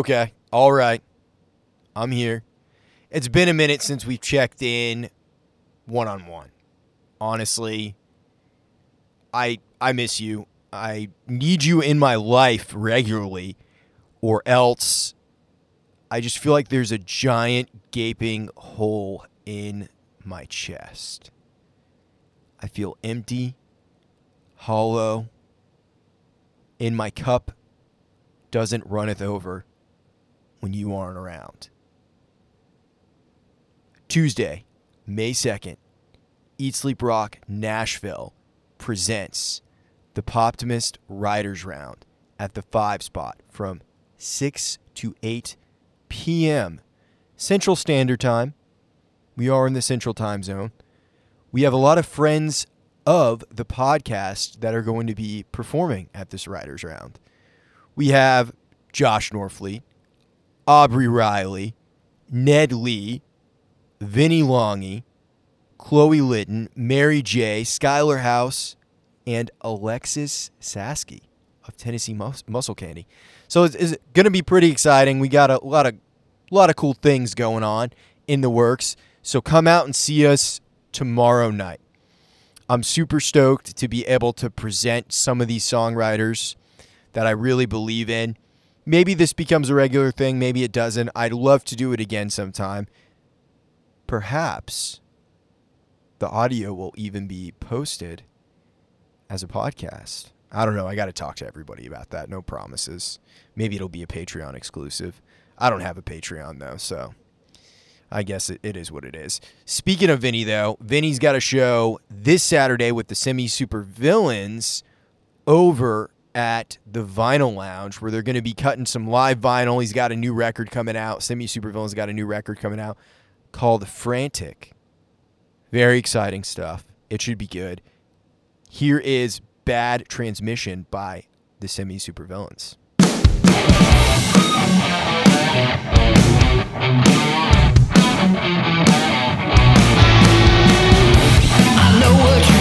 Okay. All right. I'm here. It's been a minute since we've checked in one on one. Honestly, I I miss you. I need you in my life regularly or else I just feel like there's a giant gaping hole in my chest. I feel empty, hollow, in my cup doesn't runneth over when you aren't around. Tuesday, May 2nd, Eat Sleep Rock Nashville presents the Poptimist Writers Round at the 5 spot from 6 to 8 p.m. Central Standard Time. We are in the Central Time Zone. We have a lot of friends of the podcast that are going to be performing at this Writers Round. We have Josh Norfleet, Aubrey Riley, Ned Lee, Vinny Longy, Chloe Litton, Mary J, Skylar House, and Alexis Saski of Tennessee Mus- Muscle Candy. So it's, it's going to be pretty exciting. We got a lot of lot of cool things going on in the works. So come out and see us tomorrow night. I'm super stoked to be able to present some of these songwriters that I really believe in. Maybe this becomes a regular thing, maybe it doesn't. I'd love to do it again sometime. Perhaps the audio will even be posted as a podcast. I don't know. I got to talk to everybody about that. No promises. Maybe it'll be a Patreon exclusive. I don't have a Patreon though, so I guess it, it is what it is. Speaking of Vinny, though, Vinny's got a show this Saturday with the Semi Super Villains over at the Vinyl Lounge where they're going to be cutting some live vinyl. He's got a new record coming out. Semi Super Villains got a new record coming out called Frantic. Very exciting stuff. It should be good. Here is Bad Transmission by the Semi Super Villains. I know what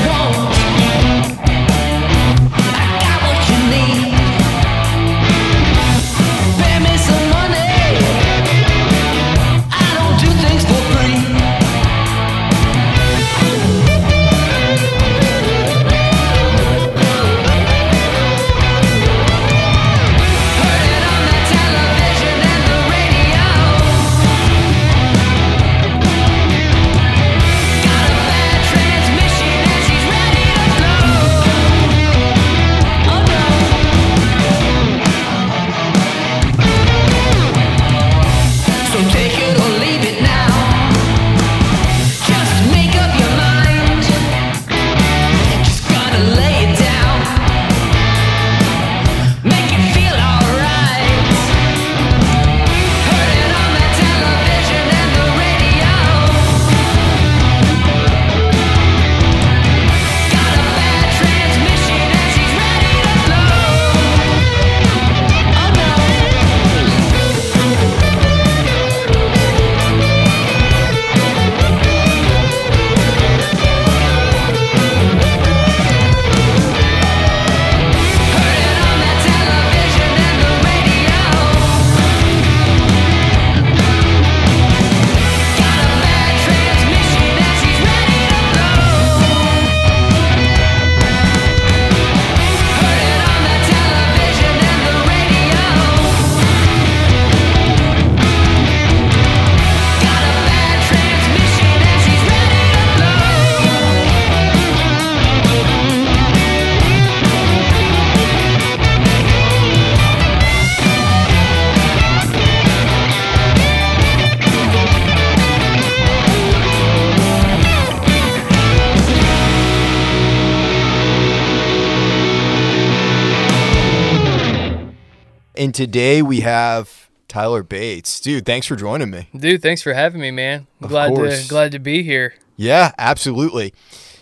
today we have Tyler Bates. Dude, thanks for joining me. Dude, thanks for having me, man. Of glad course. to glad to be here. Yeah, absolutely.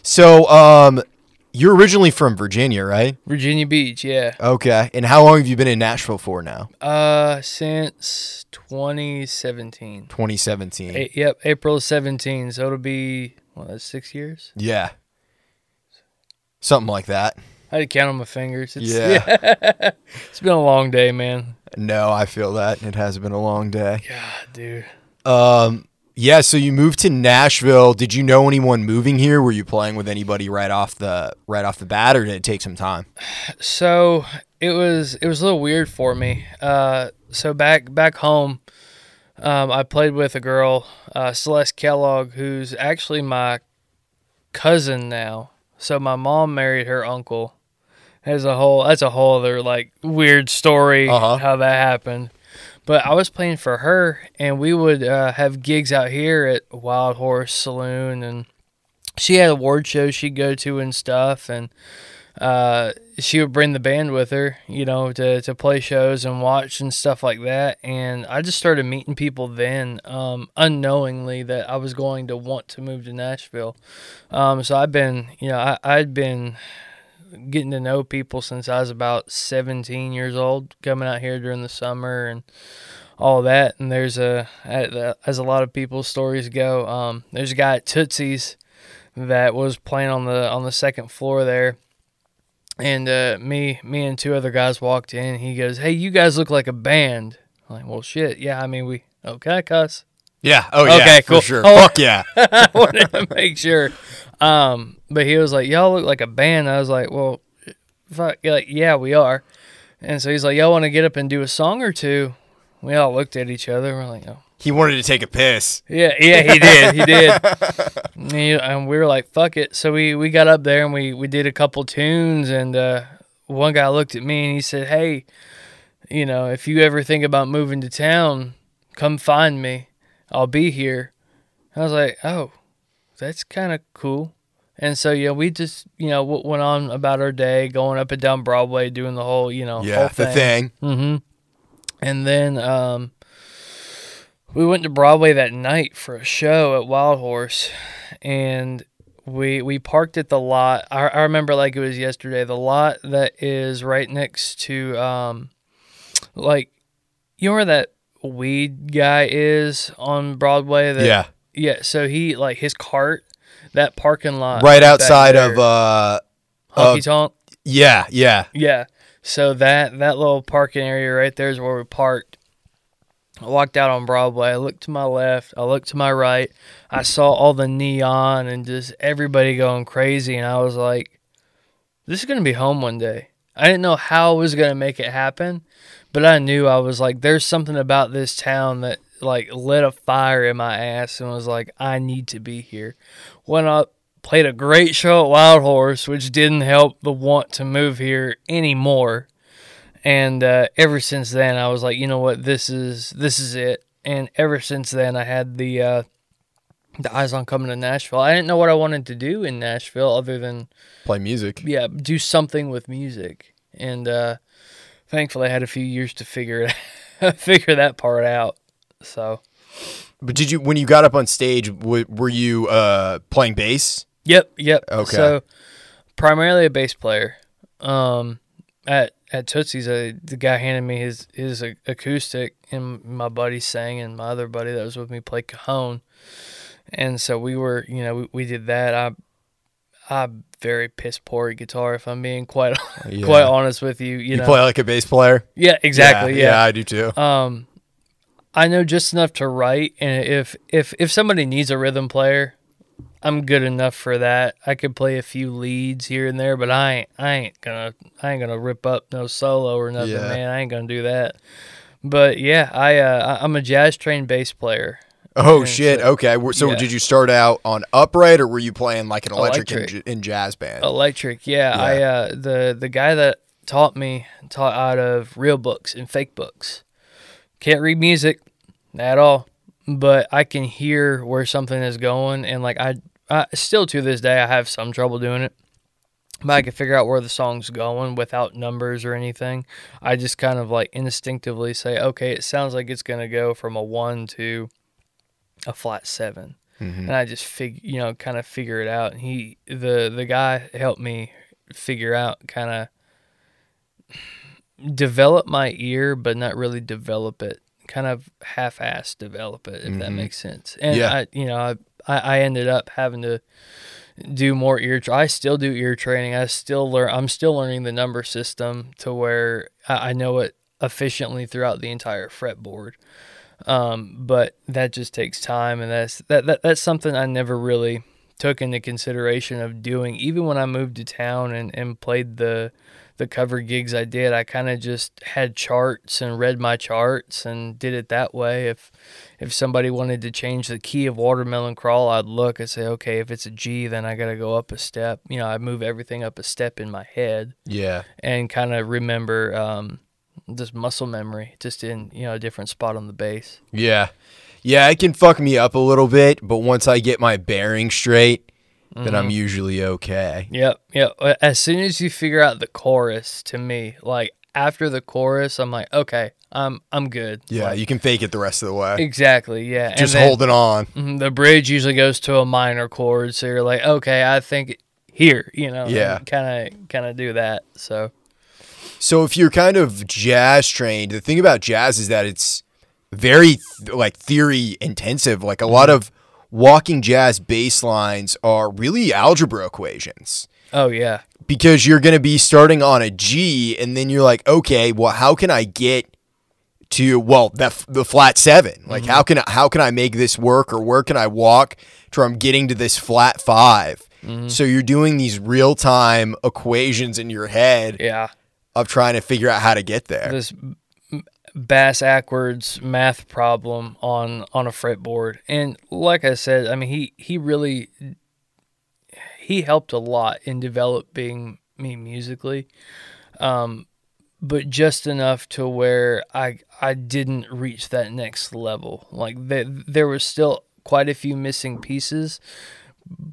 So, um, you're originally from Virginia, right? Virginia Beach, yeah. Okay. And how long have you been in Nashville for now? Uh, since 2017. 2017. A- yep, April 17. So it'll be what, six years. Yeah. Something like that. I had to count on my fingers. It's, Yeah. it's been a long day, man. No, I feel that. It has been a long day. God, dude. Um, yeah. So you moved to Nashville. Did you know anyone moving here? Were you playing with anybody right off the right off the bat, or did it take some time? So it was it was a little weird for me. Uh, so back back home, um, I played with a girl, uh, Celeste Kellogg, who's actually my cousin now. So my mom married her uncle. Has a whole that's a whole other like weird story Uh-huh. how that happened. But I was playing for her, and we would uh, have gigs out here at Wild Horse Saloon, and she had award shows she'd go to and stuff, and uh, she would bring the band with her, you know, to, to play shows and watch and stuff like that. And I just started meeting people then, um, unknowingly that I was going to want to move to Nashville. Um, so I've been, you know, I, I'd been getting to know people since I was about 17 years old, coming out here during the summer and all that. And there's a, as a lot of people's stories go, um, there's a guy at Tootsie's that was playing on the on the second floor there and uh, me me and two other guys walked in. He goes, "Hey, you guys look like a band." I'm like, "Well, shit, yeah. I mean, we okay, cuss." Yeah. Oh yeah. Okay, for cool. sure. Oh. Fuck yeah. I wanted to make sure. Um, but he was like, "Y'all look like a band." I was like, "Well, fuck, like yeah, we are." And so he's like, "Y'all want to get up and do a song or two? We all looked at each other. We're like, "Oh." He wanted to take a piss. Yeah, yeah, he did. He did. And he- and we were like, "Fuck it." So we we got up there and we we did a couple tunes. And uh, one guy looked at me and he said, "Hey, you know, if you ever think about moving to town, come find me. I'll be here." I was like, "Oh, that's kind of cool." And so yeah, we just you know went on about our day, going up and down Broadway, doing the whole you know Yeah. whole The thing. Mm-hmm. And then um, we went to Broadway that night for a show at Wild Horse, and we we parked at the lot. I, I remember like it was yesterday. The lot that is right next to um, like you know where that weed guy is on Broadway. That, Yeah. yeah. So he like his cart, that parking lot Right outside there, of. uh Honky of- Tonk. Yeah. Yeah. Yeah. So that that little parking area right there is where we parked. I walked out on Broadway. I looked to my left. I looked to my right. I saw all the neon and just everybody going crazy. And I was like, this is going to be home one day. I didn't know how I was going to make it happen, but I knew I was like, there's something about this town that like lit a fire in my ass and was like, I need to be here. Went up, played a great show at Wild Horse, which didn't help the want to move here anymore. And uh, ever since then, I was like, you know what, this is this is it. And ever since then, I had the uh, the eyes on coming to Nashville. I didn't know what I wanted to do in Nashville other than Play music. yeah, do something with music. And uh, thankfully, I had a few years to figure it figure that part out. So But did you when you got up on stage? W- were you uh playing bass? Yep, yep. Okay. So primarily a bass player. Um, at at Tootsie's, uh, the guy handed me his his acoustic, and my buddy sang, and my other buddy that was with me played cajon. And so we were, you know, we, we did that. I I'm very piss poor guitar, if I'm being quite Yeah. quite honest with you. You, You know, play like a bass player. yeah, exactly. Yeah, yeah. I do too. Um, I know just enough to write, and if if if somebody needs a rhythm player, I'm good enough for that. I could play a few leads here and there, but I ain't I ain't gonna I ain't gonna rip up no solo or nothing, Yeah. man. I ain't gonna do that. But yeah, I uh, I- I'm a jazz trained bass player. Oh shit. so- Okay. So yeah. did you start out on upright, or were you playing like an electric, Electric. In, in jazz band? Electric, yeah. I uh, the the guy that taught me taught out of real books and fake books. Can't read music at all, but I can hear where something is going, and like I, I still to this day I have some trouble doing it. But I can figure out where the song's going without numbers or anything. I just kind of like instinctively say, okay, it sounds like it's gonna go from a one to a flat 7 mm-hmm. and I just fig, you know, kind of figure it out. And he, the the guy, helped me figure out kind of develop my ear, but not really develop it. Kind of half-ass develop it, if that mm-hmm. makes sense. And Yeah. I, you know, I, I ended up having to do more ear. Tra- I still do ear training. I still learn. I'm still learning the number system to where I, I know it efficiently throughout the entire fretboard. Um, but that just takes time, and that's that, that that's something I never really took into consideration of doing. Even when I moved to town and, and played the the cover gigs I did, I kind of just had charts and read my charts and did it that way. If if somebody wanted to change the key of Watermelon Crawl, I'd look and say, okay, if it's a G, then I got to go up a step. You know, I move everything up a step in my head Yeah. and kind of remember um, just muscle memory, just in you know a different spot on the bass. Yeah. Yeah, it can fuck me up a little bit, but once I get my bearing straight, then I'm usually okay. Yep, yep. As soon as you figure out the chorus, to me, like after the chorus, I'm like, okay, I'm I'm good. Yeah, Like, you can fake it the rest of the way. exactly. Yeah, Just then, holding on. mhm, The bridge usually goes to a minor chord, so you're like, okay, I think here, you know. Yeah. Kind of, kind of do that. So So if you're kind of jazz trained, the thing about jazz is that it's very th- like theory intensive. Like a Mm-hmm. lot of walking jazz bass lines are really algebra equations oh yeah, because you're going to be starting on a G and then you're like, okay, well, how can I get to well the flat 7? Like how can I, how can I make this work or where can I walk from getting to this flat 5? So you're doing these real time equations in your head yeah. Of trying to figure out how to get there. this bass backwards math problem on on a fretboard. And like i said i mean he he really he helped a lot in developing me musically. Um but just enough to where i i didn't reach that next level. Like there, there was still quite a few missing pieces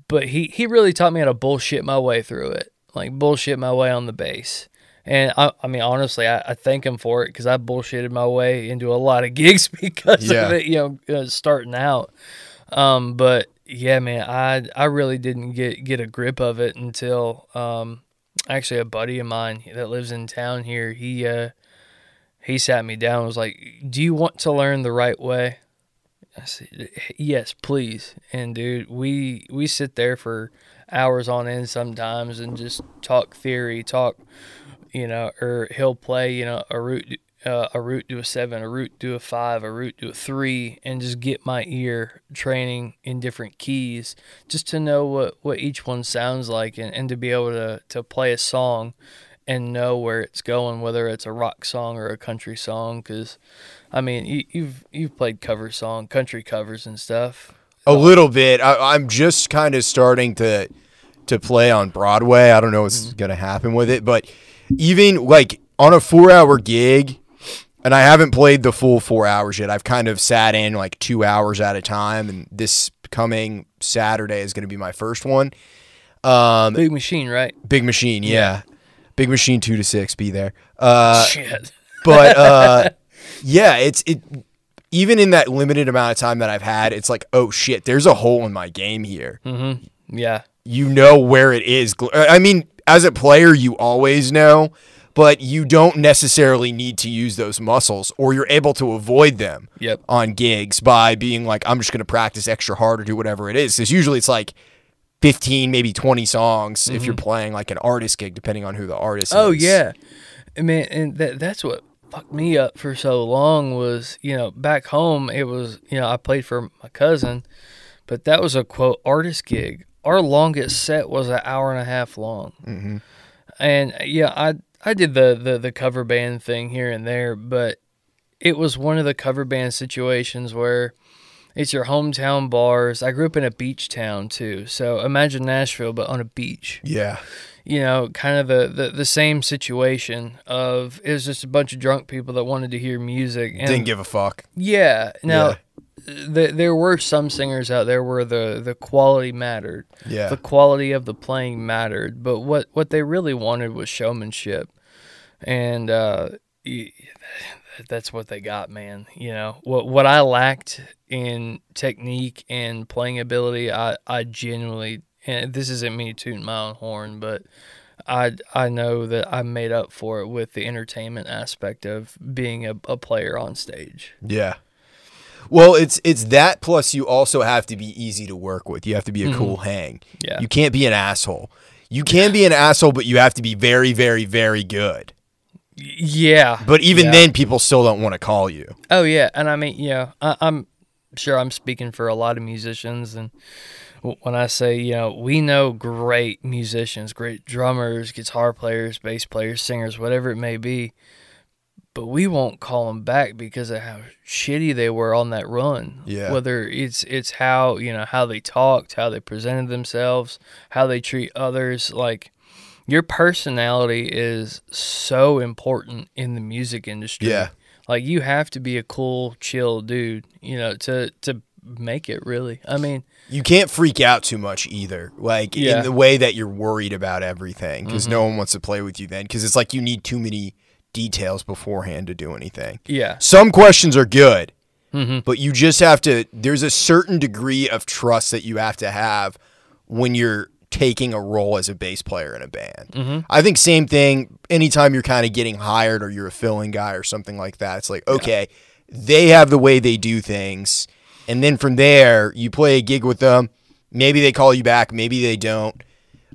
but he he really taught me how to bullshit my way through it. Like bullshit my way on the bass and I, I mean, honestly, I, I thank him for it because I bullshitted my way into a lot of gigs because Yeah. of it, you know, uh, starting out. Um, but yeah, man, I I really didn't get get a grip of it until um, actually a buddy of mine that lives in town here. He uh, he sat me down and was like, "Do you want to learn the right way?" I said, "Yes, please." And dude, we we sit there for hours on end sometimes and just talk theory, talk you know, or he'll play, you know, a root, uh, a root to a seven, a root to a five, a root to a three, and just get my ear training in different keys, just to know what what each one sounds like, and, and to be able to to play a song and know where it's going, whether it's a rock song or a country song, because. I mean, you, you've you've played cover song, country covers and stuff. A little bit. I, I'm just kind of starting to to play on Broadway. I don't know what's Mm-hmm. gonna happen with it, but even like on a four hour gig, and I haven't played the full four hours yet. I've kind of sat in like two hours at a time, and this coming Saturday is gonna be my first one. Um, Big machine, right? Big Machine, yeah. Big Machine two to six, be there. Uh, Shit. but uh yeah it's it even in that limited amount of time that i've had it's like oh shit there's a hole in my game here Mm-hmm. Yeah. you know where it is i mean as a player you always know but you don't necessarily need to use those muscles or you're able to avoid them Yep. on gigs by being like i'm just going to practice extra hard or do whatever it is because usually it's like 15 maybe 20 songs if you're playing like an artist gig depending on who the artist Mm-hmm. Oh is yeah, I mean, and that that's what fucked me up for so long was you know back home it was you know I played for my cousin, but that was a quote artist gig. Our longest set was an hour and a half long, mm-hmm. and yeah, I I did the, the the cover band thing here and there, but it was one of the cover band situations where it's your hometown bars. I grew up in a beach town too, so imagine Nashville but on a beach yeah you know, kind of the, the, the same situation of it was just a bunch of drunk people that wanted to hear music. And didn't give a fuck yeah. Now, th- there were some singers out there where the, the quality mattered. Yeah. The quality of the playing mattered. But what, what they really wanted was showmanship. And uh, that's what they got, man. You know, what, what I lacked in technique and playing ability, I, I genuinely and this isn't me tooting my own horn, but I I know that I made up for it with the entertainment aspect of being a, a player on stage. Yeah. Well, it's it's that plus you also have to be easy to work with. You have to be a cool hang. Mm-hmm. Yeah. You can't be an asshole. You can be an asshole, but you have to be very, very, very good. Yeah. But even Yeah. then, people still don't want to call you. Oh yeah, and I mean, you know, I, I'm sure I'm speaking for a lot of musicians, and when I say, you know, we know great musicians, great drummers, guitar players, bass players, singers, whatever it may be, but we won't call them back because of how shitty they were on that run. Yeah. Whether it's it's how you know how they talked, how they presented themselves, how they treat others, like. Your personality is so important in the music industry Yeah. like you have to be a cool chill dude you know to to make it really i mean You can't freak out too much either. Like Yeah. in the way that you're worried about everything because Mm-hmm. no one wants to play with you then because it's like you need too many details beforehand to do anything. yeah Some questions are good, Mm-hmm. but you just have to. There's a certain degree of trust that you have to have when you're taking a role as a bass player in a band. Mm-hmm. I think same thing. Anytime you're kind of getting hired or you're a filling guy or something like that, it's like okay, they have the way they do things, and then from there you play a gig with them. Maybe they call you back, maybe they don't.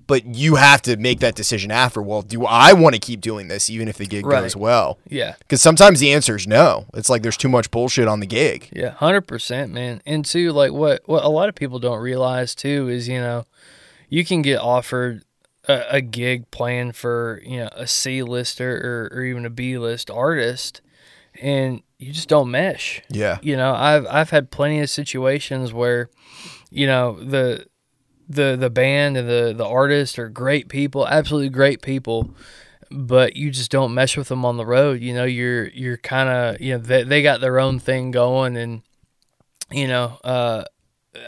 But you have to make that decision after. Well, do I want to keep doing this even if the gig Right. goes well? yeah Because sometimes the answer is no. It's like there's too much bullshit on the gig. yeah 100% man and two like what what a lot of people don't realize too is you know you can get offered a, a gig playing for you know a c-lister or, or even a b-list artist and you just don't mesh Yeah. you know i've i've had plenty of situations where you know the the the band and the the artist are great people absolutely great people but you just don't mesh with them on the road you know you're you're kind of you know they, they got their own thing going and you know uh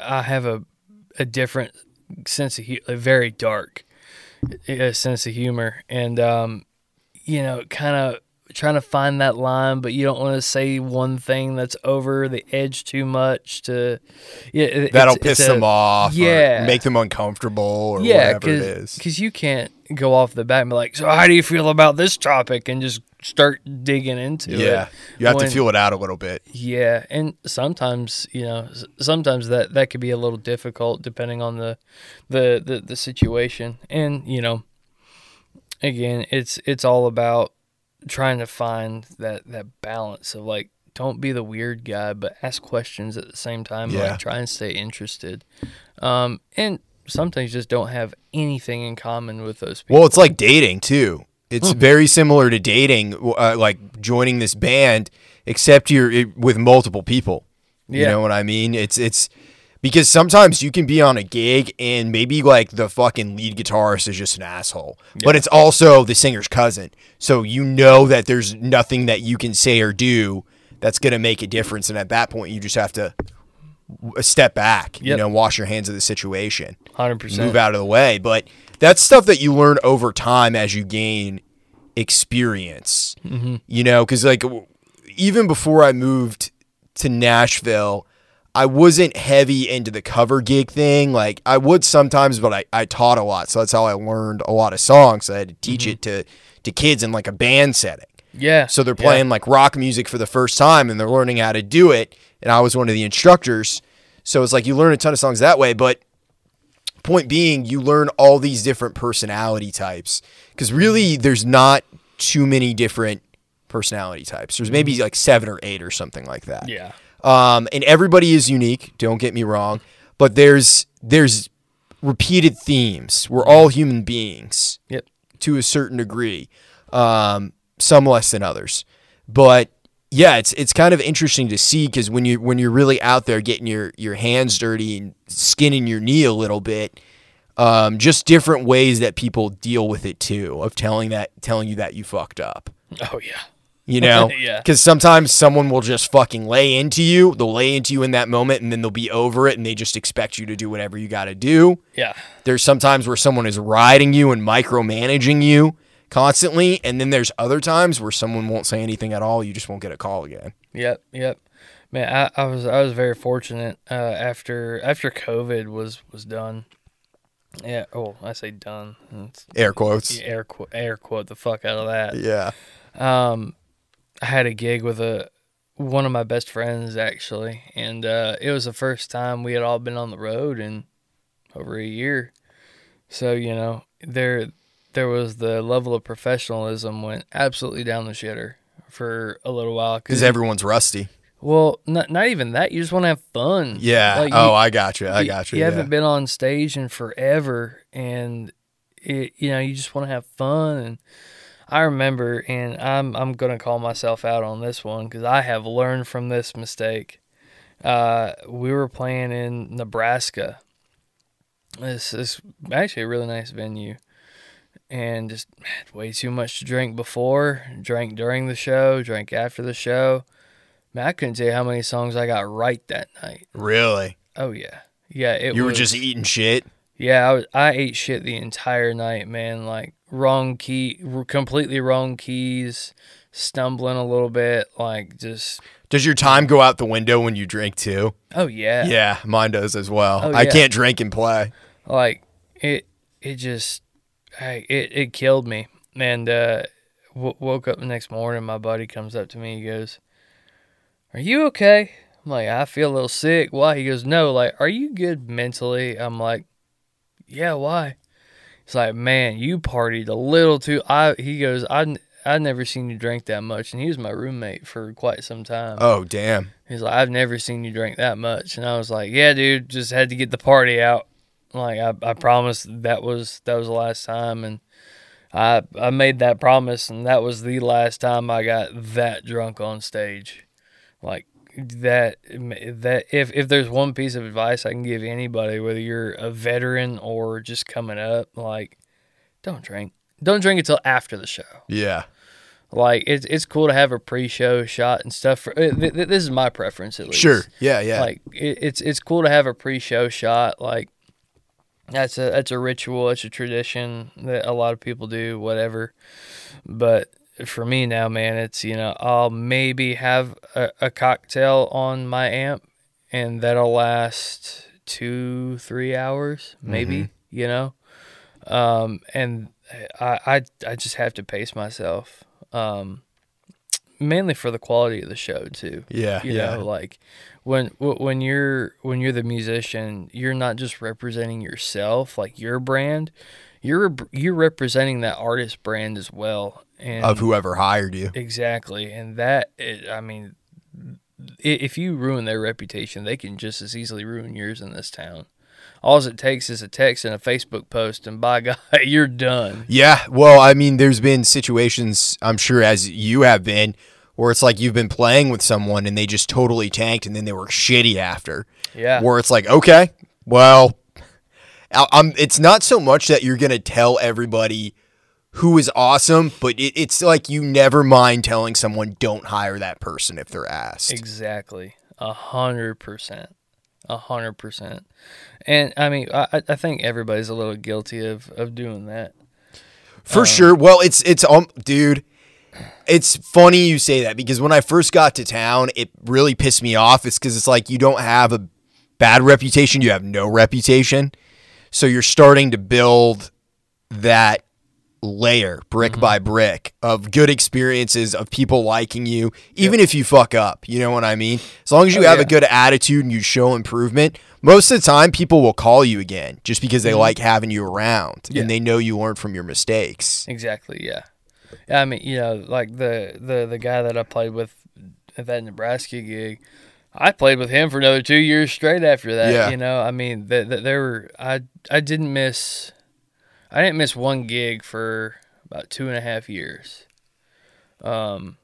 i have a a different sense of a very dark sense of humor and um you know kind of trying to find that line but you don't want to say one thing that's over the edge too much to yeah it- That'll it's- piss it's a- them off. yeah. Or make them uncomfortable or yeah whatever it is. because you can't go off the bat and be like so how do you feel about this topic and just start digging into it Yeah. You have when- to feel it out a little bit. yeah, and sometimes you know, sometimes that that could be a little difficult depending on the the the, the situation, and you know, again, it's it's all about trying to find that that balance of like don't be the weird guy, but ask questions at the same time. Yeah. Like try and stay interested, um, and sometimes just don't have anything in common with those people. Well, it's like dating too. It's Hmm. very similar to dating, uh, like joining this band, except you're it, with multiple people. You Yeah. know what I mean? It's it's because sometimes you can be on a gig and maybe like the fucking lead guitarist is just an asshole, but it's also the singer's cousin. So you know that there's nothing that you can say or do that's gonna make a difference, and at that point, you just have to uh, step back. You know, wash your hands of the situation hundred percent. move out of the way. But that's stuff that you learn over time as you gain experience. Mm-hmm. You know, because like even before I moved to Nashville, I wasn't heavy into the cover gig thing. Like I would sometimes, but I, I taught a lot. So that's how I learned a lot of songs. So I had to teach mm-hmm. it to, to kids in like a band setting. Yeah. So they're yeah. playing like rock music for the first time and they're learning how to do it. And I was one of the instructors. So it's like you learn a ton of songs that way. But point being, you learn all these different personality types. Because really, mm-hmm. there's not too many different personality types. There's maybe mm-hmm. like seven or eight or something like that. Yeah. Um, and everybody is unique. Don't get me wrong, but there's there's repeated themes. We're all human beings Yep. to a certain degree, um, some less than others. But yeah, it's it's kind of interesting to see because when you when you're really out there getting your your hands dirty and skinning your knee a little bit, um, just different ways that people deal with it too, of telling that telling you that you fucked up. Oh yeah. You know, Yeah. Because sometimes someone will just fucking lay into you. They'll lay into you in that moment, and then they'll be over it, and they just expect you to do whatever you got to do. Yeah. There's sometimes where someone is riding you and micromanaging you constantly, and then there's other times where someone won't say anything at all. You just won't get a call again. Yep, yep. Man, I, I was I was very fortunate uh, after after COVID was was done. Yeah. Oh, I say done. It's, Air quotes. air quote air quote the fuck out of that. Yeah. Um, I had a gig with a one of my best friends actually, and uh, it was the first time we had all been on the road in over a year. So you know, there there was the level of professionalism went absolutely down the shitter for a little while Because everyone's rusty. well, not not even that. You just want to have fun. Yeah. Like, you- oh, I got you. I you- got you. You yeah. haven't been on stage in forever, and it, you know you just want to have fun. And I remember, and I'm I'm gonna call myself out on this one because I have learned from this mistake. Uh, we were playing in Nebraska. This is actually a really nice venue, and just had way too much to drink before, drank during the show, drank after the show. Man, I couldn't tell you how many songs I got right that night. Really? Oh yeah, yeah. It you were just eating shit? yeah. I was, I ate shit the entire night, man. Like wrong key, completely wrong keys, stumbling a little bit, like just. Does your time go out the window when you drink too? Oh yeah, Yeah, mine does as well. Oh, I yeah. can't drink and play. like it. It just, I it it killed me. And uh, w- woke up the next morning. My buddy comes up to me. He goes, "Are you okay?" I'm like, "I feel a little sick." Why? He goes, "No, like, are you good mentally?" I'm like, "Yeah, why?" He's like, "Man, you partied a little too." I he goes, "I I never seen you drink that much," and he was my roommate for quite some time. Oh, damn. He's like, I've never seen you drink that much, and I was like, Yeah, dude, just had to get the party out. Like I, I promised that was that was the last time, and I I made that promise, and that was the last time I got that drunk on stage. Like that that if if there's one piece of advice I can give anybody, whether you're a veteran or just coming up, like don't drink. Don't drink until after the show Yeah. like it's it's cool to have a pre-show shot and stuff. For uh, th- th- this is my preference at least. Sure. Yeah, yeah. Like it, it's it's cool to have a pre-show shot. Like that's a that's a ritual. It's a tradition that a lot of people do. Whatever, but for me now, man, it's you know I'll maybe have a, a cocktail on my amp, and that'll last two three hours maybe. You know, um, and I, I I just have to pace myself. Um, mainly for the quality of the show too. yeah, You yeah. know, like when when you're when you're the musician, you're not just representing yourself, like your brand. You're you're representing that artist brand as well, and of whoever hired you. exactly. And that, it, I mean, if you ruin their reputation, they can just as easily ruin yours in this town. All it takes is a text and a Facebook post, and by God, you're done. Yeah, well, I mean, there's been situations, I'm sure, as you have been, where it's like you've been playing with someone and they just totally tanked and then they were shitty after. Yeah. Where it's like, okay, well, I'm, it's not so much that you're going to tell everybody who is awesome, but it, it's like you never mind telling someone don't hire that person if they're asked. Exactly. A hundred percent. A hundred percent. And I mean, I, I- think everybody's a little guilty of, of doing that. For sure. Well, it's it's um, dude. It's funny you say that because when I first got to town, it really pissed me off. It's because it's like you don't have a bad reputation, you have no reputation, so you're starting to build that layer brick mm-hmm. by brick of good experiences of people liking you, even if you fuck up. You know what I mean? As long as you Oh, have a good attitude and you show improvement, most of the time people will call you again just because they mm-hmm. like having you around Yeah. and they know you learned from your mistakes. Exactly. Yeah. Yeah. I mean, you know, like the the the guy that I played with at that Nebraska gig, I played with him for another two years straight after that. Yeah. You know, I mean, that the, there were I I didn't miss, I didn't miss one gig for about two and a half years. Um,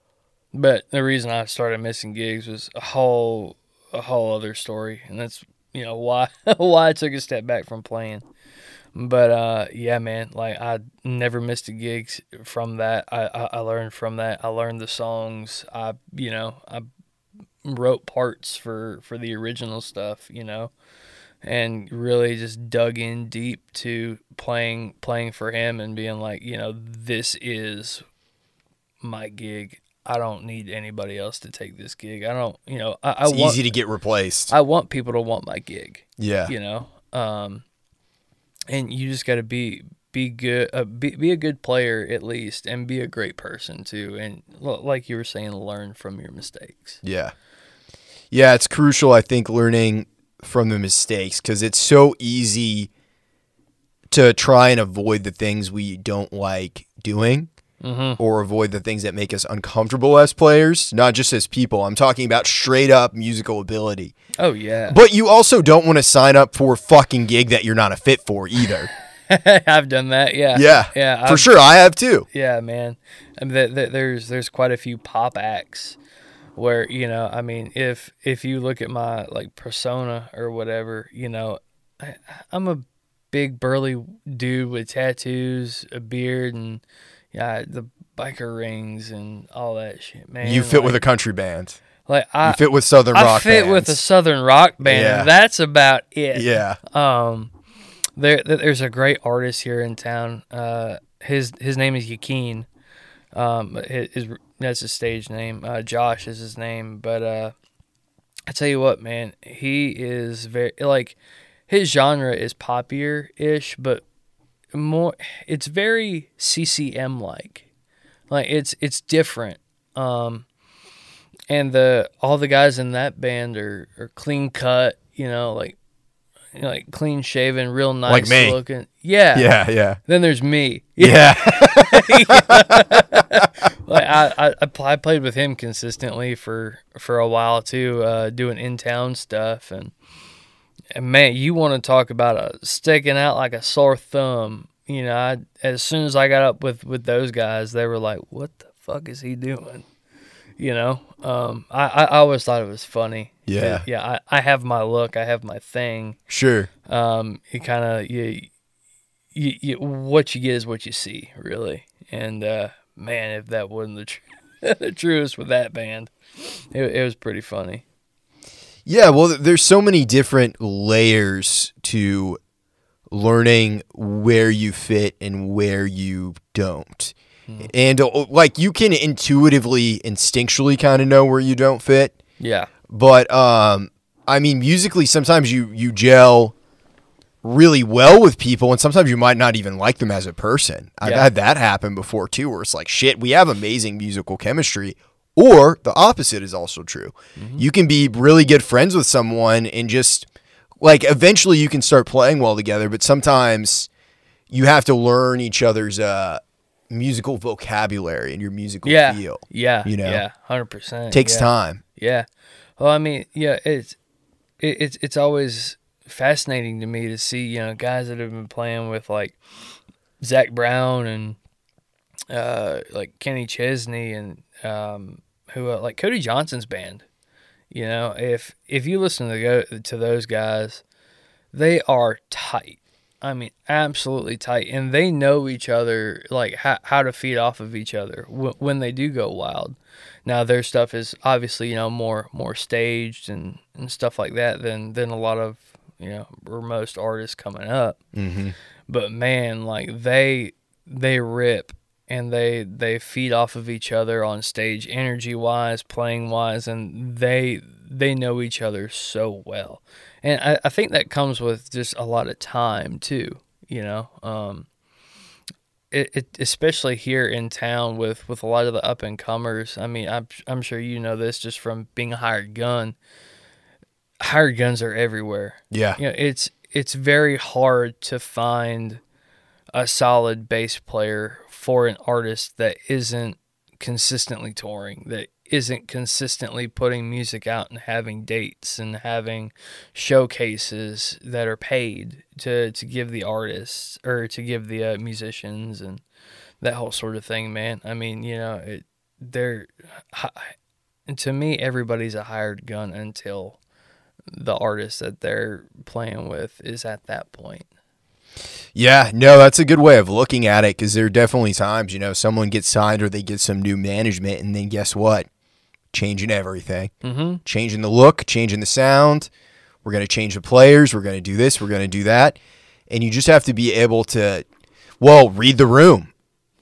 but the reason I started missing gigs was a whole a whole other story, and that's you know why why I took a step back from playing. But uh, yeah, man, like I never missed a gig from that. I, I I learned from that. I learned the songs. I you know I wrote parts for for the original stuff. You know, and really just dug in deep to playing playing for him and being like, you know, this is my gig. I don't need anybody else to take this gig. I don't, you know, I, I It's want easy to get replaced. I want people to want my gig yeah. you know um and you just got to be be good, uh, be be a good player at least, and be a great person too. And l- like you were saying, learn from your mistakes. Yeah. Yeah, it's crucial, I think, learning from the mistakes because it's so easy to try and avoid the things we don't like doing mm-hmm. or avoid the things that make us uncomfortable as players, not just as people. I'm talking about straight up musical ability. Oh yeah, But you also don't want to sign up for a fucking gig that you're not a fit for either. I've done that. Yeah, Yeah. yeah. For I've- sure. I have too. Yeah, man. I mean, th- th- there's there's quite a few pop acts where you know, I mean, if if you look at my like persona or whatever, you know, I, I'm a big burly dude with tattoos, a beard, and yeah, the biker rings and all that shit, man. You fit like, with a country band. like I You fit with Southern I rock fit with a southern rock band. Yeah. That's about it. Yeah. Um, there, there- there's a great artist here in town. Uh, his his name is Yakeen. Um, his, his that's his stage name. Uh, Josh is his name. But uh, I tell you what, man, he is very like his genre is poppier ish, but more. It's very CCM like. Like it's it's different. Um, and the all the guys in that band are, are clean cut. You know, like you know, like clean shaven, real nice Like me. looking. Yeah. Yeah. Yeah. Then there's me. Yeah. Like I, I, I pl- I played with him consistently for for a while too, uh, doing in town stuff, and, and man, you want to talk about a sticking out like a sore thumb. You know, I, as soon as I got up with with those guys, they were like, "What the fuck is he doing?" You know, um, I, I I always thought it was funny. Yeah. yeah. I, I have my look, I have my thing. Sure. Um, you kind of you, you, you, what you get is what you see, really. And uh, man, if that wasn't the, tr- the truest with that band, it, it was pretty funny. Yeah, well, there's so many different layers to learning where you fit and where you don't. And uh, like you can intuitively, instinctually kind of know where you don't fit. Yeah, But um I mean musically sometimes you you gel really well with people and sometimes you might not even like them as a person. I've Yeah. had that happen before too where it's like shit, we have amazing musical chemistry. Or the opposite is also true. You can be really good friends with someone and just like eventually you can start playing well together, but sometimes you have to learn each other's uh musical vocabulary and your musical yeah, feel. yeah, you know? yeah, hundred percent. takes yeah. time. Yeah. Well, I mean, yeah, it's it, it's it's always fascinating to me to see you know guys that have been playing with like Zac Brown and uh like Kenny Chesney and um who uh, like Cody Johnson's band. You know, if if you listen to go to those guys, they are tight. I mean, absolutely tight, and they know each other, like how, how to feed off of each other w- when they do go wild. Now their stuff is obviously you know more more staged and, and stuff like that than than a lot of you know or most artists coming up. Mm-hmm. But man, like they they rip and they they feed off of each other on stage, energy wise, playing wise, and they they know each other so well. And I, I think that comes with just a lot of time too. You know, um, it, it especially here in town with with a lot of the up and comers. I mean, I'm I'm sure you know this just from being a hired gun. Hired guns are everywhere Yeah. you know, it's it's very hard to find a solid bass player for an artist that isn't consistently touring, that isn't consistently putting music out and having dates and having showcases that are paid to to give the artists or to give the uh, musicians and that whole sort of thing, man. I mean, you know, it they're to me everybody's a hired gun until the artist that they're playing with is at that point. Yeah, no, that's a good way of looking at it because there are definitely times, you know, someone gets signed or they get some new management, and then guess what? Changing everything, Mm-hmm. changing the look, changing the sound. We're going to change the players. We're going to do this. We're going to do that. And you just have to be able to, well, read the room,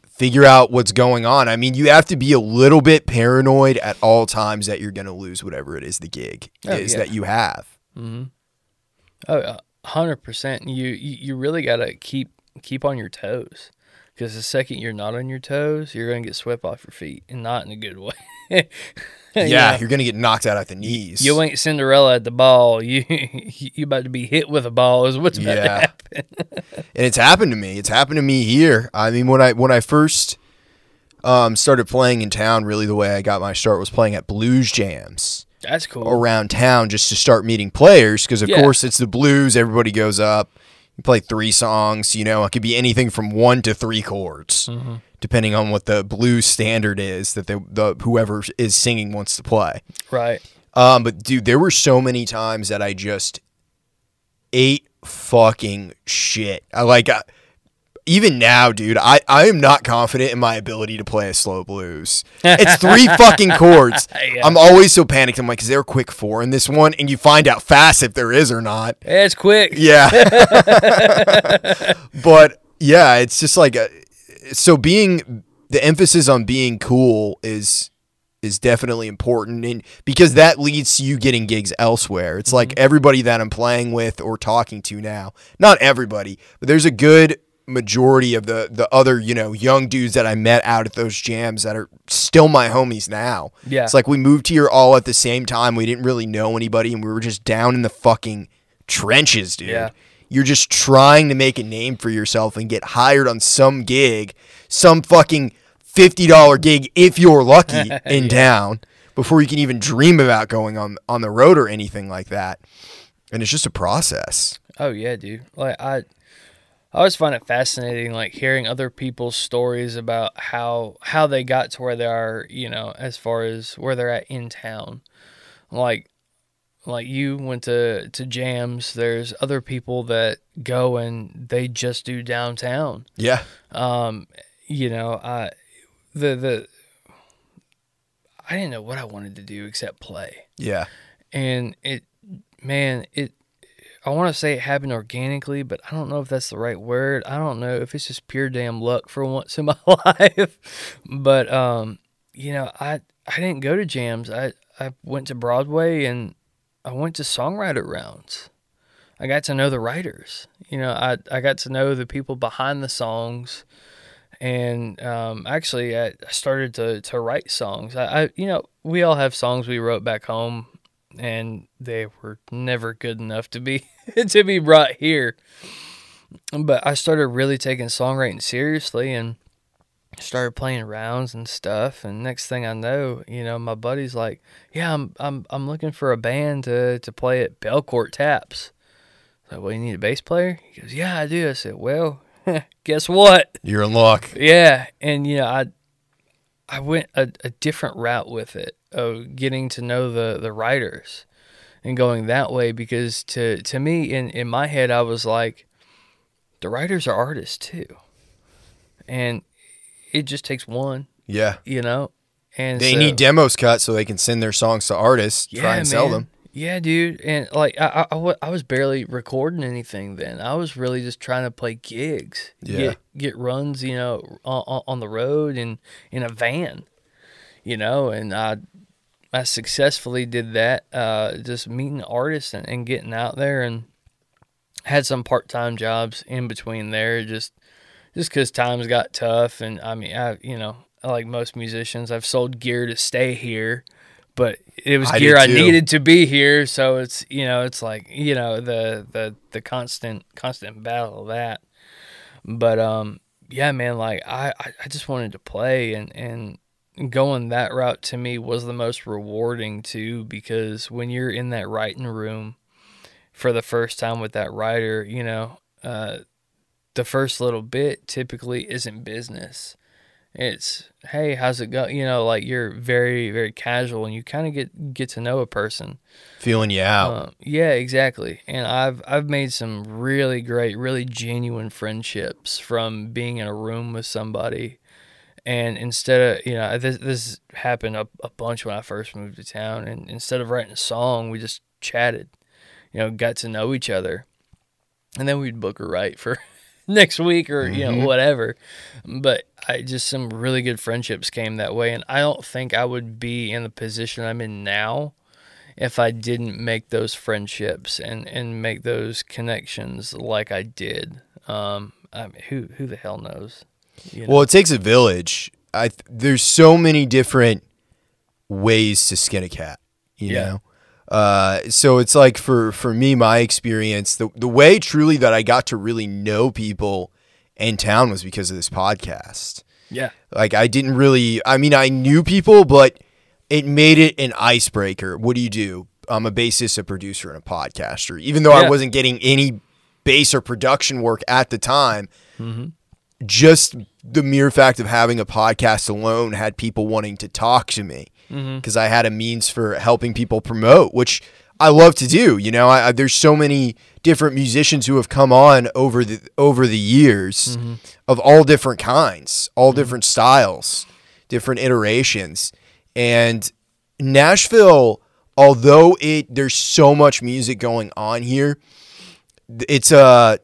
figure out what's going on. I mean, you have to be a little bit paranoid at all times that you're going to lose whatever it is the gig Oh, is yeah. that you have. Oh, a hundred percent. You you really got to keep keep on your toes. Because the second you're not on your toes, you're gonna get swept off your feet, and not in a good way. Yeah, You, you're gonna get knocked out at the knees. you ain't Cinderella at the ball. You you about to be hit with a ball. Is what's about to happen. and it's happened to me. It's happened to me here. I mean, when I when I first um, started playing in town, really the way I got my start was playing at blues jams That's cool. around town just to start meeting players. Because of Yeah. course it's the blues. Everybody goes up. You play three songs. You know, it could be anything from one to three chords, Mm-hmm. Depending on what the blues standard is that the, the whoever is singing wants to play. Right. Um, but dude, there were so many times that I just ate fucking shit. I like, I, even now, dude, I, I am not confident in my ability to play a slow blues. It's three fucking chords. Yeah. I'm always so panicked. I'm like, is there a quick four in this one? And you find out fast if there is or not. It's quick. Yeah. but yeah, it's just like a, so being the emphasis on being cool is is definitely important and because that leads to you getting gigs elsewhere. It's like mm-hmm. everybody that I'm playing with or talking to now. Not everybody, but there's a good majority of the the other, you know, young dudes that I met out at those jams that are still my homies now. Yeah. It's like we moved here all at the same time. We didn't really know anybody and we were just down in the fucking trenches, dude. Yeah. You're just trying to make a name for yourself and get hired on some gig, some fucking $50 gig if you're lucky in town before you can even dream about going on on the road or anything like that. And it's just a process. Oh yeah, dude. Like I I always find it fascinating like hearing other people's stories about how how they got to where they are, you know, as far as where they're at in town. Like like you went to to jams, there's other people that go and they just do downtown. Yeah. Um, you know, I the the I didn't know what I wanted to do except play Yeah. and it man it i want to say it happened organically but i don't know if that's the right word i don't know if it's just pure damn luck for once in my life but um you know i i didn't go to jams i i went to broadway and i went to songwriter rounds. I got to know the writers. You know i i got to know the people behind the songs. And um, actually I, started to, to write songs. I, I you know we all have songs we wrote back home and they were never good enough to be to be brought here. But i started really taking songwriting seriously and started playing rounds and stuff and next thing i know you know my buddy's like yeah i'm i'm, I'm looking for a band to, to play at belcourt taps I like well you need a bass player he goes yeah i do i said well guess what You're in luck. yeah, and you know, I I went a, a different route with it of getting to know the the writers and going that way because to to me in in my head I was like the writers are artists too. And it just takes one, Yeah. you know. And They so- need demos cut so they can send their songs to artists, try and sell them. Yeah, dude, and like I, I- I, I was barely recording anything then. I was really just trying to play gigs, Yeah. get get runs, you know, on, on the road and in a van, you know, and I I successfully did that, uh, just meeting artists and, and getting out there and had some part time jobs in between there, just just because times got tough and I mean I you know like most musicians I've sold gear to stay here but it was I gear I needed to be here so it's you know it's like you know the the the constant constant battle of that. But um yeah man like I I I just wanted to play and and going that route to me was the most rewarding too because when you're in that writing room for the first time with that writer you know uh the first little bit typically isn't business. It's hey, how's it go? You know, like you're very very casual and you kind of get get to know a person. Feeling you out. Um, yeah, exactly. And I've I've made some really great, really genuine friendships from being in a room with somebody. And instead of you know this this happened a, a bunch when I first moved to town. And instead of writing a song, we just chatted. You know, got to know each other, and then we'd book a write for next week or you know whatever. But I just some really good friendships came that way, and I don't think I would be in the position I'm in now if I didn't make those friendships and, and make those connections like I did. Um, I mean, who who the hell knows? You Well, it takes a village. I there's so many different ways to skin a cat. You Yeah. know, uh, so it's like for for me, my experience, the the way truly that I got to really know people in town was because of this podcast. yeah, Like I didn't really. I mean, I knew people, but it made it an icebreaker. What do you do? I'm a bassist, a producer, and a podcaster. Even though I wasn't getting any bass or production work at the time, just the mere fact of having a podcast alone had people wanting to talk to me Mm-hmm. because I had a means for helping people promote, which I love to do. You know, I, I, there's so many different musicians who have come on over the over the years mm-hmm. of all different kinds, all mm-hmm. different styles, different iterations, and Nashville. Although it there's so much music going on here, it's a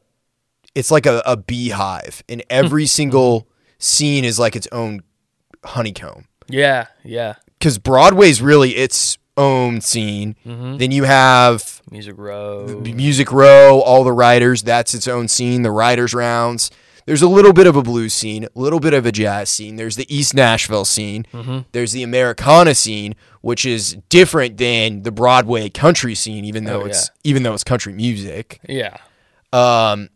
it's like a, a beehive, and every single scene is like its own honeycomb yeah, yeah. Because Broadway's really its own scene. Then you have Music Row. Music Row, all the writers, that's its own scene. The writers' rounds. There's a little bit of a blues scene, a little bit of a jazz scene. There's the East Nashville scene. There's the Americana scene, which is different than the Broadway country scene, even though Oh, it's even though it's country music. Yeah, Um,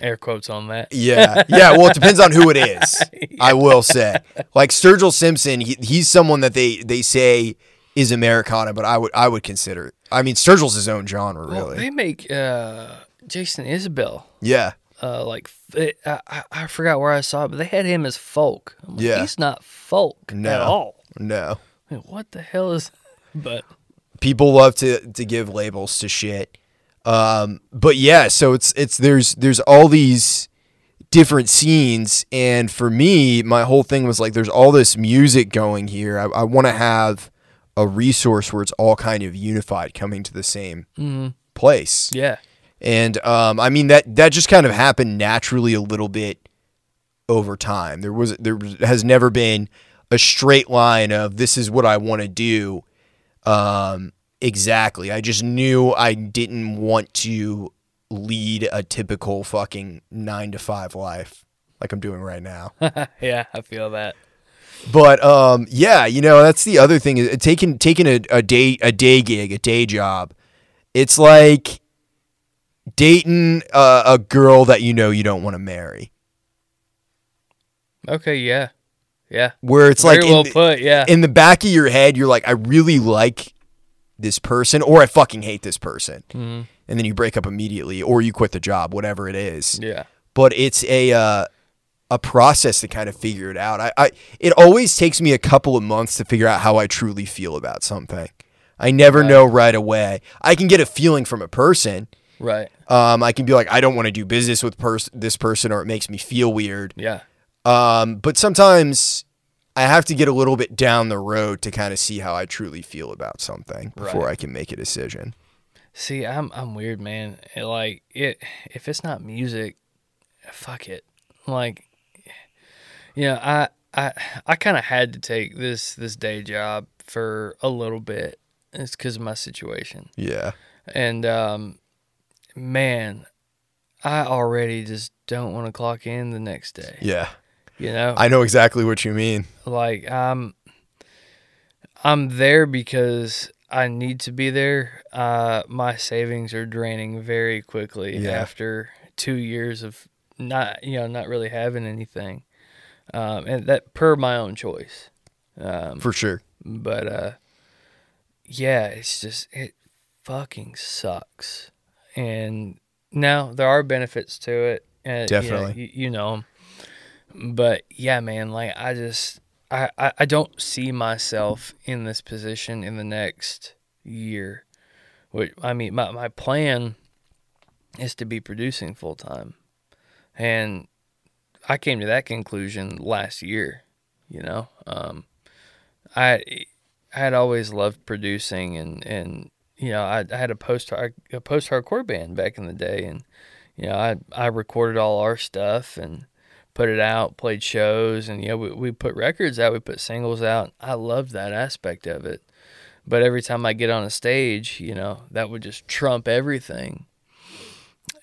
air quotes on that. Yeah, yeah. Well, it depends on who it is. I will say, like Sturgill Simpson, he, he's someone that they they say is Americana, but I would I would consider. I mean, Sturgill's his own genre, Well, really. they make uh, Jason Isbell yeah, uh, like I I forgot where I saw it, but they had him as folk. I'm like, Yeah. he's not folk No. at all. no. I mean, what the hell is? But People love to to give labels to shit. Um, but yeah, so it's it's there's there's all these different scenes, and for me, my whole thing was like, there's all this music going here. I, I want to have a resource where it's all kind of unified, coming to the same place. yeah, And um, I mean that that just kind of happened naturally a little bit over time. There was there has never been a straight line of this is what I want to do. Um, exactly. I just knew I didn't want to lead a typical fucking nine to five life like I'm doing right now. yeah, I feel that. But um, yeah, you know that's the other thing is taking taking a, a day a day gig a day job. It's like dating a, a girl that you know you don't want to marry. Okay, yeah, yeah. Where it's Very like well the- put. Yeah, in the back of your head, you're like, I really like this person, or I fucking hate this person, Mhm. and then you break up immediately, or you quit the job, whatever it is. yeah, but it's a uh, a process to kind of figure it out. I, I it always takes me a couple of months to figure out how I truly feel about something. I never know right away. I can get a feeling from a person. right. Um, I can be like, I don't want to do business with pers- this person, or it makes me feel weird. Yeah, Um, but sometimes I have to get a little bit down the road to kind of see how I truly feel about something before Right. I can make a decision. See, I'm I'm weird, man. It, like it, if it's not music, fuck it. Like, you know, I I I kind of had to take this this day job for a little bit. It's because of my situation, Yeah. and um, man, I already just don't want to clock in the next day. Yeah. You know, I know exactly what you mean. like I'm I'm there because I need to be there. Uh, my savings are draining very quickly Yeah. after two years of not you know not really having anything, um, and that per my own choice. Um, For sure. but uh, yeah, it's just it fucking sucks. And now there are benefits to it. And, Definitely. you, know, you, you know. But yeah, man, like I just I, I I don't see myself in this position in the next year. Which I mean, my my plan is to be producing full time, and I came to that conclusion last year. You know, um, I I had always loved producing and and you know I, I had a post a post hardcore band back in the day and you know I I recorded all our stuff and put it out played shows and you know we, we put records out we put singles out. I loved that aspect of it. But every time I get on a stage you know that would just trump everything.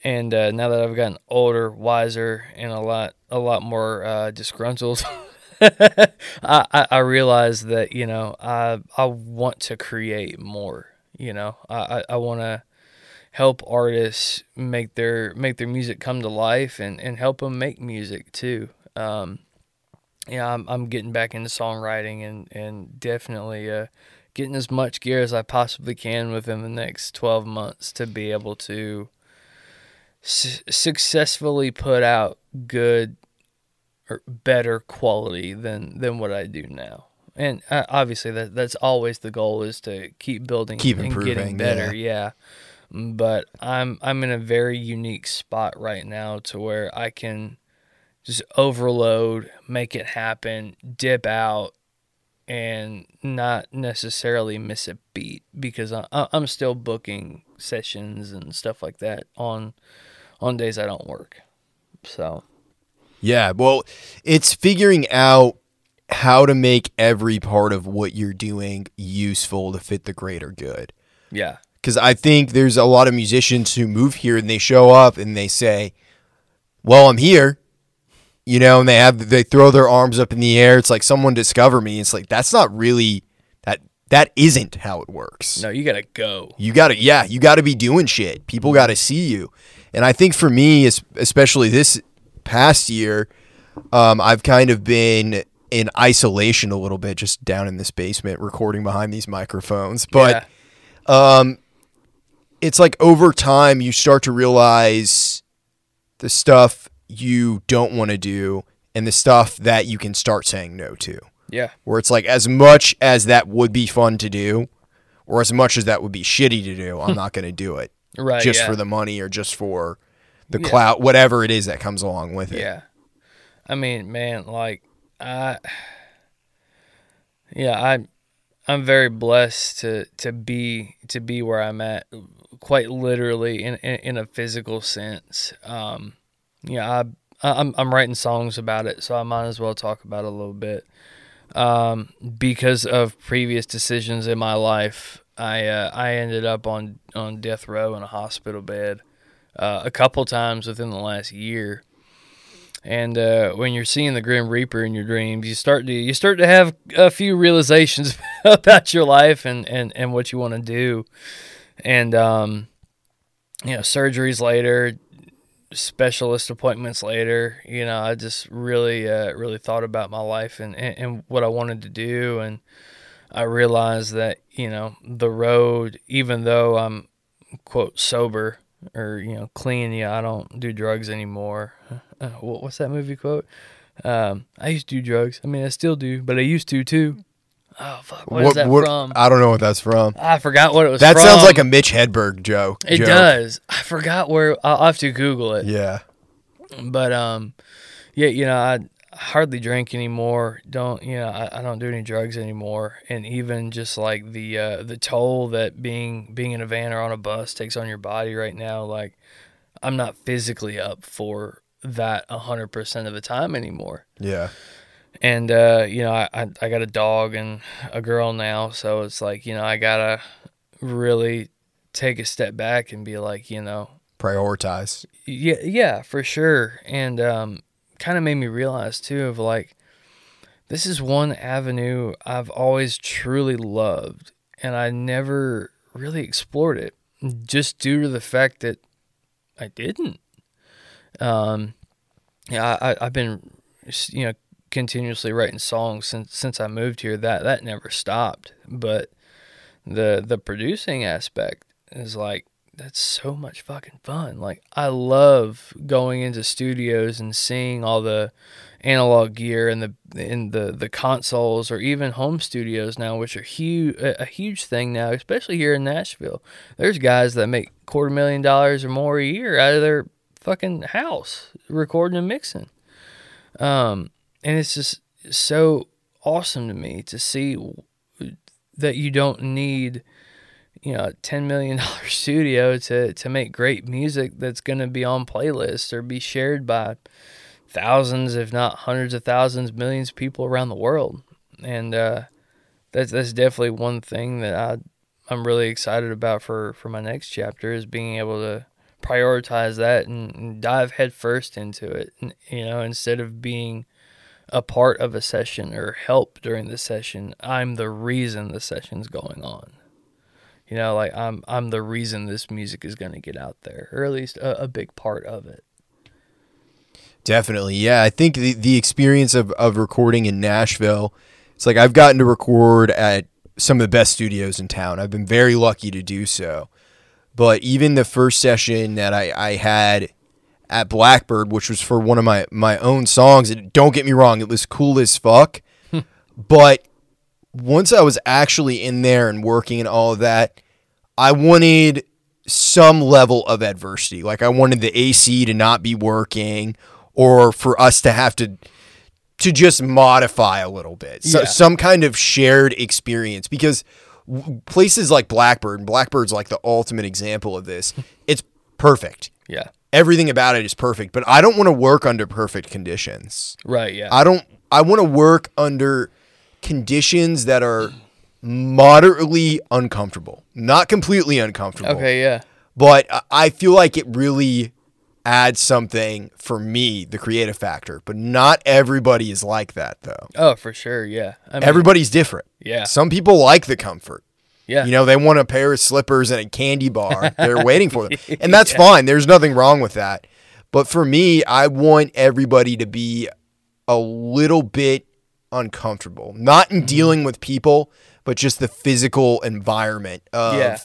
And uh, now that I've gotten older, wiser, and a lot a lot more uh, disgruntled, I, I I realize that you know I I want to create more. You know, I I, I want to help artists make their make their music come to life and and help them make music too. Um, yeah, I'm I'm getting back into songwriting and and definitely uh, getting as much gear as I possibly can within the next 12 months to be able to su- successfully put out good or better quality than than what I do now. And uh, obviously that that's always the goal is to keep building Keep and improving, getting better, yeah. But I'm I'm in a very unique spot right now to where I can just overload, make it happen, dip out, and not necessarily miss a beat because I, I'm still booking sessions and stuff like that on on days I don't work. So Yeah, well, it's figuring out how to make every part of what you're doing useful to fit the greater good. yeah, Because I think there's a lot of musicians who move here and they show up and they say, "Well, I'm here," you know, and they have they throw their arms up in the air. It's like someone discover me. It's like that's not really that that isn't how it works. no, you gotta go. You got to, yeah, you got to be doing shit. People got to see you. And I think for me, especially this past year, um, I've kind of been in isolation a little bit, just down in this basement recording behind these microphones. But yeah, it's like over time, you start to realize the stuff you don't want to do and the stuff that you can start saying no to yeah, where it's like as much as that would be fun to do or as much as that would be shitty to do i'm hmm. not going to do it right. just yeah. for the money or just for the Yeah. clout whatever it is that comes along with it Yeah. I mean, man, like I Yeah, I I'm very blessed to to be to be where I'm at quite literally in in, in a physical sense. Um yeah, I I'm I'm writing songs about it, so I might as well talk about it a little bit. Um because of previous decisions in my life, I uh, I ended up on on death row in a hospital bed uh, a couple times within the last year. And uh, when you're seeing the Grim Reaper in your dreams, you start to you start to have a few realizations about your life and, and, and what you want to do. And um, you know, surgeries later, specialist appointments later. You know, I just really uh, really thought about my life and, and, and what I wanted to do, and I realized that you know the road, even though I'm quote sober or you know clean, yeah, I don't do drugs anymore. Uh, what's that movie quote? Um, I used to do drugs. I mean, I still do, but I used to too. Oh fuck, what is that from? i don't know what that's from I forgot what it was. that from. sounds like a mitch hedberg joke It joke. does. I forgot where. I'll have to Google it. yeah But um, yeah, you know, I hardly drink anymore. Don't you know? I, I don't do any drugs anymore. And even just like the uh, the toll that being being in a van or on a bus takes on your body right now, like I'm not physically up for that hundred percent of the time anymore. yeah And uh, you know, I, I I got a dog and a girl now, so it's like you know I gotta really take a step back and be like, you know, prioritize yeah, yeah, for sure. And um, kind of made me realize too of like, this is one avenue I've always truly loved, and I never really explored it, just due to the fact that I didn't. Um, yeah, I, I I've been, you know, continuously writing songs since since I moved here. That that never stopped, but the the producing aspect is like that's so much fucking fun. Like I love going into studios and seeing all the analog gear and the in the the consoles or even home studios now, which are huge a huge thing now, especially here in Nashville. There's guys that make quarter million dollars or more a year out of their fucking house recording and mixing. Um, and it's just so awesome to me to see that you don't need you know, a ten million dollar studio to to make great music that's going to be on playlists or be shared by thousands, if not hundreds of thousands, millions of people around the world. And uh, that's that's definitely one thing that I I'm really excited about for for my next chapter is being able to prioritize that and, and dive headfirst into it. n- You know, instead of being a part of a session or help during the session, I'm the reason the session's going on. You know, like I'm I'm the reason this music is going to get out there, or at least a, a big part of it. Definitely. Yeah. I think the, the experience of, of recording in Nashville, it's like I've gotten to record at some of the best studios in town. I've been very lucky to do so. But even the first session that I, I had at Blackbird, which was for one of my, my own songs, and don't get me wrong, it was cool as fuck. Hmm. but once I was actually in there and working and all of that, I wanted some level of adversity. Like I wanted the AC to not be working or for us to have to to just modify a little bit. So Yeah. some kind of shared experience because places like Blackbird, and Blackbird's like the ultimate example of this. It's perfect. Yeah. Everything about it is perfect, but I don't want to work under perfect conditions. Right. Yeah. I don't I want to work under conditions that are moderately uncomfortable. Not completely uncomfortable. okay. Yeah. But I- feel like it really adds something for me, the creative factor. But not everybody is like that though. Oh, for sure. Yeah. I mean, Everybody's different. Yeah. Some people like the comfort. Yeah. You know, they want a pair of slippers and a candy bar. They're waiting for them. And that's fine. There's nothing wrong with that. But for me, I want everybody to be a little bit uncomfortable. Not Mm-hmm. in dealing with people, but just the physical environment of Yeah.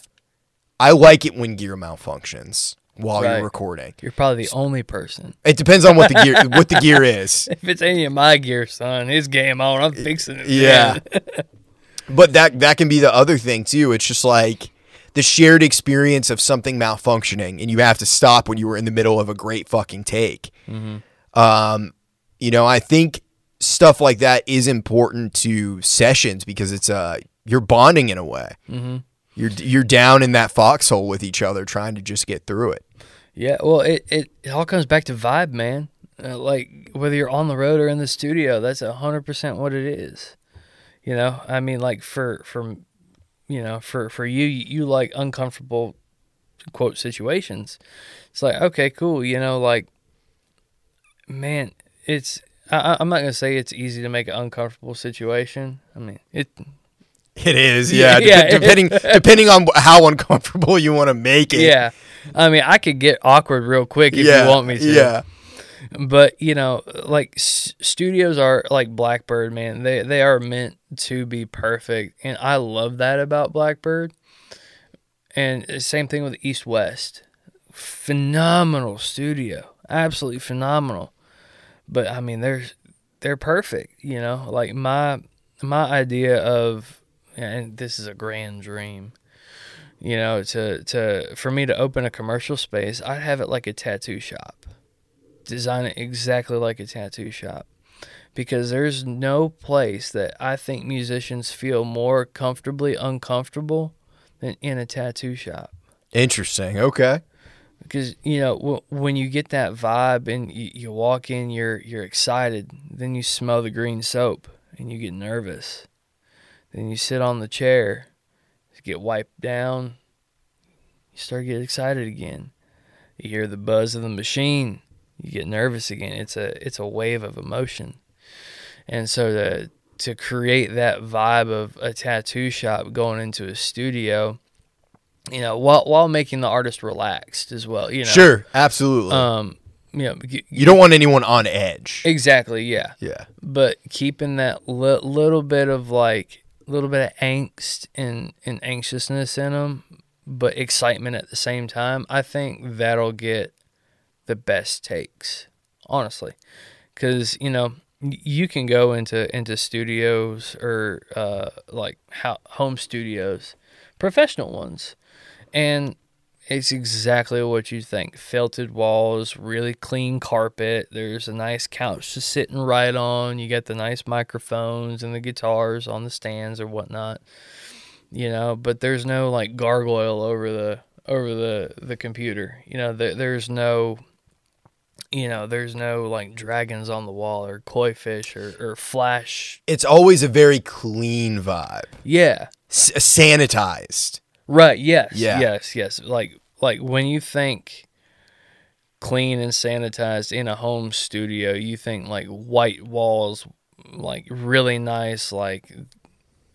I like it when gear malfunctions while Right. you're recording. You're probably the only person. It depends on what the gear what the gear is. If it's any of my gear, son, it's game on. I'm fixing it. Yeah. But that that can be the other thing too. It's just like the shared experience of something malfunctioning, and you have to stop when you were in the middle of a great fucking take. Um, you know, I think stuff like that is important to sessions because it's uh you're bonding in a way. Mm-hmm. You're you're down in that foxhole with each other, trying to just get through it. Yeah, well, it, it, it all comes back to vibe, man. Uh, like whether you're on the road or in the studio, that's a hundred percent what it is. You know, I mean, like for for you know for for you, you like uncomfortable quote situations. It's like okay, cool. You know, like man, it's I, I'm not gonna say it's easy to make an uncomfortable situation. I mean, it It is, yeah. Yeah, dep- yeah. depending depending on how uncomfortable you want to make it. yeah. I mean, I could get awkward real quick if yeah, you want me to. Yeah. But you know like s- studios are like blackbird man they they are meant to be perfect and i love that about blackbird. And uh, same thing with east west. Phenomenal studio absolutely phenomenal. But i mean they're they're perfect you know like my my idea of and this is a grand dream you know to to for me to open a commercial space i'd have it like a tattoo shop design it exactly like a tattoo shop because there's no place that I think musicians feel more comfortably uncomfortable than in a tattoo shop. Interesting. Okay. Because you know w- when you get that vibe and you, you walk in, you're you're excited. Then you smell the green soap and you get nervous. Then you sit on the chair, get wiped down. You start getting excited again. You hear the buzz of the machine. You get nervous again. It's a it's a wave of emotion, and so to to create that vibe of a tattoo shop going into a studio, you know, while while making the artist relaxed as well. You know, Sure. Absolutely. Um, you know, y- you don't want anyone on edge. exactly, yeah Yeah. but keeping that li- little bit of like little bit of angst and, and anxiousness in them but excitement at the same time i think that'll get the best takes honestly because you know you can go into into studios or uh like how, home studios professional ones and it's exactly what you think. Felted walls, really clean carpet. There's a nice couch to sit and write on. You got the nice microphones and the guitars on the stands or whatnot. You know, but there's no like gargoyle over the over the the computer. You know, there, there's no you know, there's no like dragons on the wall or koi fish or, or flash. It's always a very clean vibe, Yeah. S- sanitized. Right. Yes. Yeah. Yes. Yes. Like like when you think clean and sanitized in a home studio, you think like white walls, like really nice, like uh,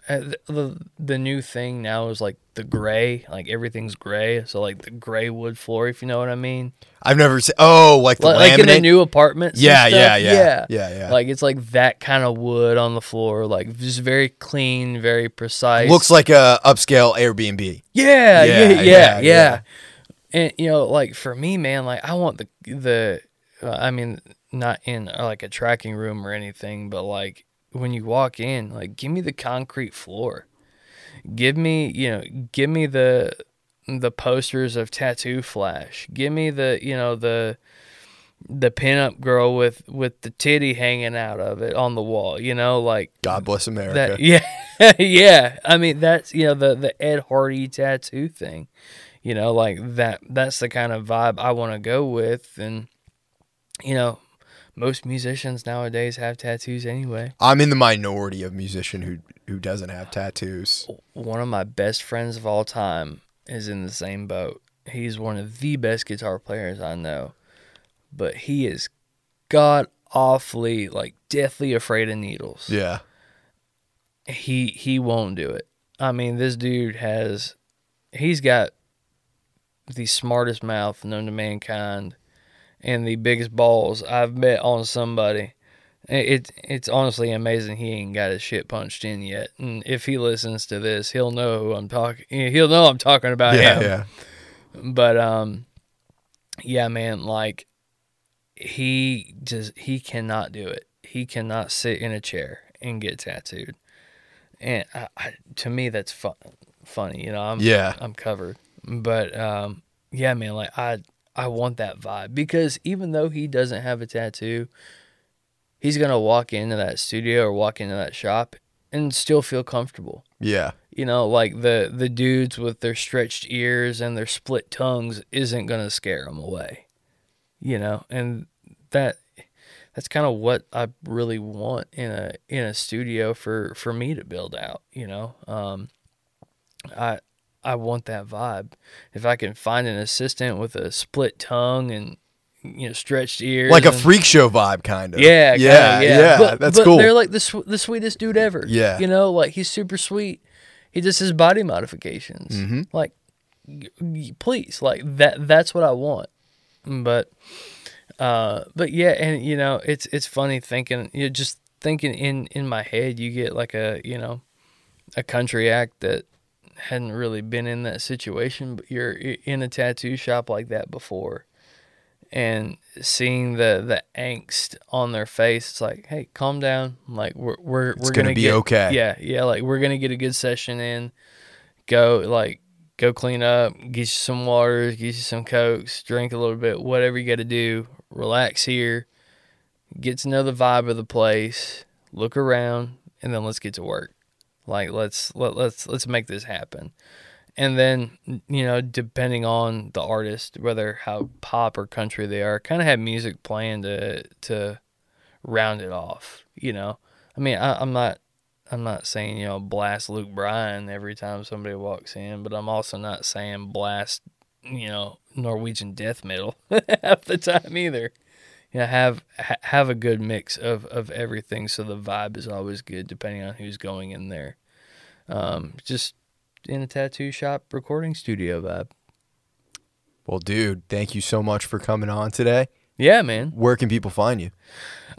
the, the the new thing now is like the gray, like everything's gray, so like the gray wood floor, if you know what I mean. I've never seen. Oh, like the Like, like in the new apartments. and Yeah, stuff. yeah, yeah, yeah, yeah. Like it's like that kind of wood on the floor, like just very clean, very precise. Looks like a upscale Airbnb. Yeah, Yeah, yeah, yeah, yeah, yeah. yeah. And you know, like for me, man, like I want the the, uh, I mean, not in uh, like a tracking room or anything, but like when you walk in, like give me the concrete floor, give me, you know, give me the the posters of Tattoo Flash, give me the, you know, the the pinup girl with with the titty hanging out of it on the wall, you know, like God bless America. that yeah yeah. I mean that's you know the the ed hardy tattoo thing you know like that that's the kind of vibe i want to go with. And you know most musicians nowadays have tattoos anyway I'm in the minority of musician who who doesn't have tattoos. one of my best friends of all time is in the same boat he's one of the best guitar players i know but he is god awfully like deathly afraid of needles Yeah. he he won't do it. I mean, this dude has he's got the smartest mouth known to mankind and the biggest balls I've met on somebody. It, it it's honestly amazing he ain't got his shit punched in yet. And if he listens to this, he'll know who I'm talking. He'll know I'm talking about Yeah, him. yeah. But um, yeah, man, like he just he cannot do it. He cannot sit in a chair and get tattooed. And I, I, to me, that's fun, funny. You know, I'm Yeah. I'm covered. But um, yeah, man, like I I want that vibe because even though he doesn't have a tattoo, he's gonna walk into that studio or walk into that shop and still feel comfortable. Yeah. you know like the the dudes with their stretched ears and their split tongues isn't going to scare them away. You know and that that's kind of what I really want in a in a studio for for me to build out you know? Um I I want that vibe if I can find an assistant with a split tongue and you know stretched ears Like a and- freak show vibe, kind of. yeah, yeah, kinda, yeah. But, that's but cool. They're like the sw- the sweetest dude ever. Yeah. you know, like he's super sweet. He does his body modifications. Mm-hmm. Like, please, like that. That's what I want. But, uh, but yeah, and you know, it's it's funny thinking. You know, just thinking in in my head, you get like a you know, a country act that hadn't really been in that situation, but you're in a tattoo shop like that before and seeing the the angst on their face it's like hey calm down. Like we're we're, we're gonna gonna, be get, okay. yeah yeah like we're gonna get a good session in. Go like go clean up get you some water get you some cokes drink a little bit whatever you got to do. Relax here. Get to know the vibe of the place. Look around and then let's get to work like let's let, let's let's make this happen. And then you know depending on the artist whether how pop or country they are kind of have music playing to to round it off you know? I mean I, i'm not i'm not saying you know blast luke bryan every time somebody walks in but i'm also not saying blast you know norwegian death metal half the time either you know have ha- have a good mix of of everything so the vibe is always good depending on who's going in there um just in a tattoo shop recording studio vibe. well, dude, thank you so much for coming on today. Yeah, man. Where can people find you?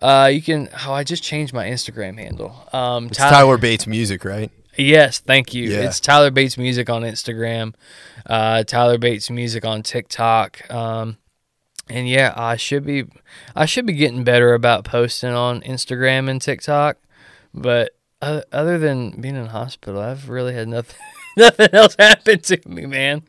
Uh, you can. Oh, I just changed my Instagram handle. Um, It's Tyler, Tyler Bates Music, right? Yes, thank you. Yeah. It's Tyler Bates Music on Instagram. Uh, Tyler Bates Music on TikTok. Um, and yeah, I should be, I should be getting better about posting on Instagram and TikTok. But other than being in hospital, I've really had nothing, nothing else happen to me, man.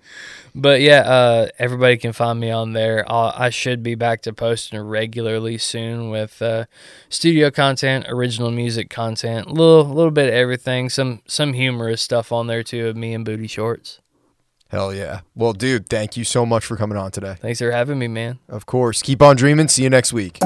But yeah, uh, everybody can find me on there. I'll, I should be back to posting regularly soon with uh, studio content, original music content, a little little bit of everything. Some some humorous stuff on there too of me and booty shorts. Hell yeah. Well, dude, thank you so much for coming on today. Thanks for having me, man. Of course. Keep on dreaming. See you next week.